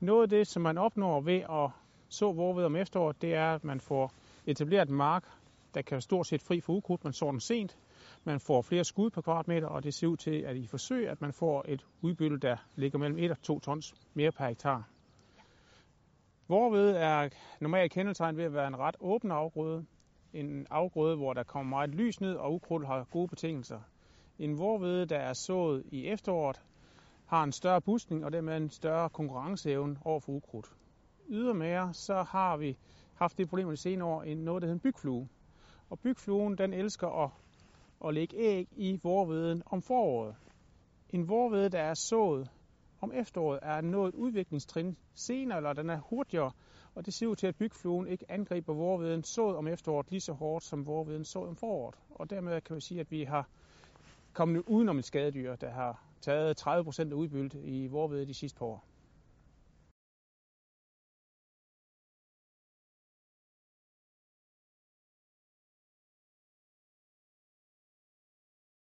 Noget af det, som man opnår ved at så vorved om efteråret, det er, at man får etableret en mark, der kan være stort set fri for ukrudt. Man sår den sent, man får flere skud per kvadratmeter, og det ser ud til, at i forsøg, at man får et udbytte, der ligger mellem 1 og 2 tons mere per hektar. Vorved er normalt kendetegn ved at være en ret åben afgrøde. En afgrøde, hvor der kommer meget lys ned, og ukrudt har gode betingelser. En vorved, der er sået i efteråret, har en større buskning og dermed en større konkurrenceevne over for ukrudt. Ydermere så har vi haft det problem i de senere år, en noget, der hedder en bygflue. Og bygfluen, den elsker at, at lægge æg i vorveden om foråret. En vorvede, der er sået om efteråret, er nået udviklingstrin senere, eller den er hurtigere, og det ser ud til, at bygfluen ikke angriber vorveden sået om efteråret lige så hårdt, som vorveden sået om foråret. Og dermed kan vi sige, at vi har kommet udenom et skadedyr, der har taget 30 procent af udbyttet i vorved de sidste par år.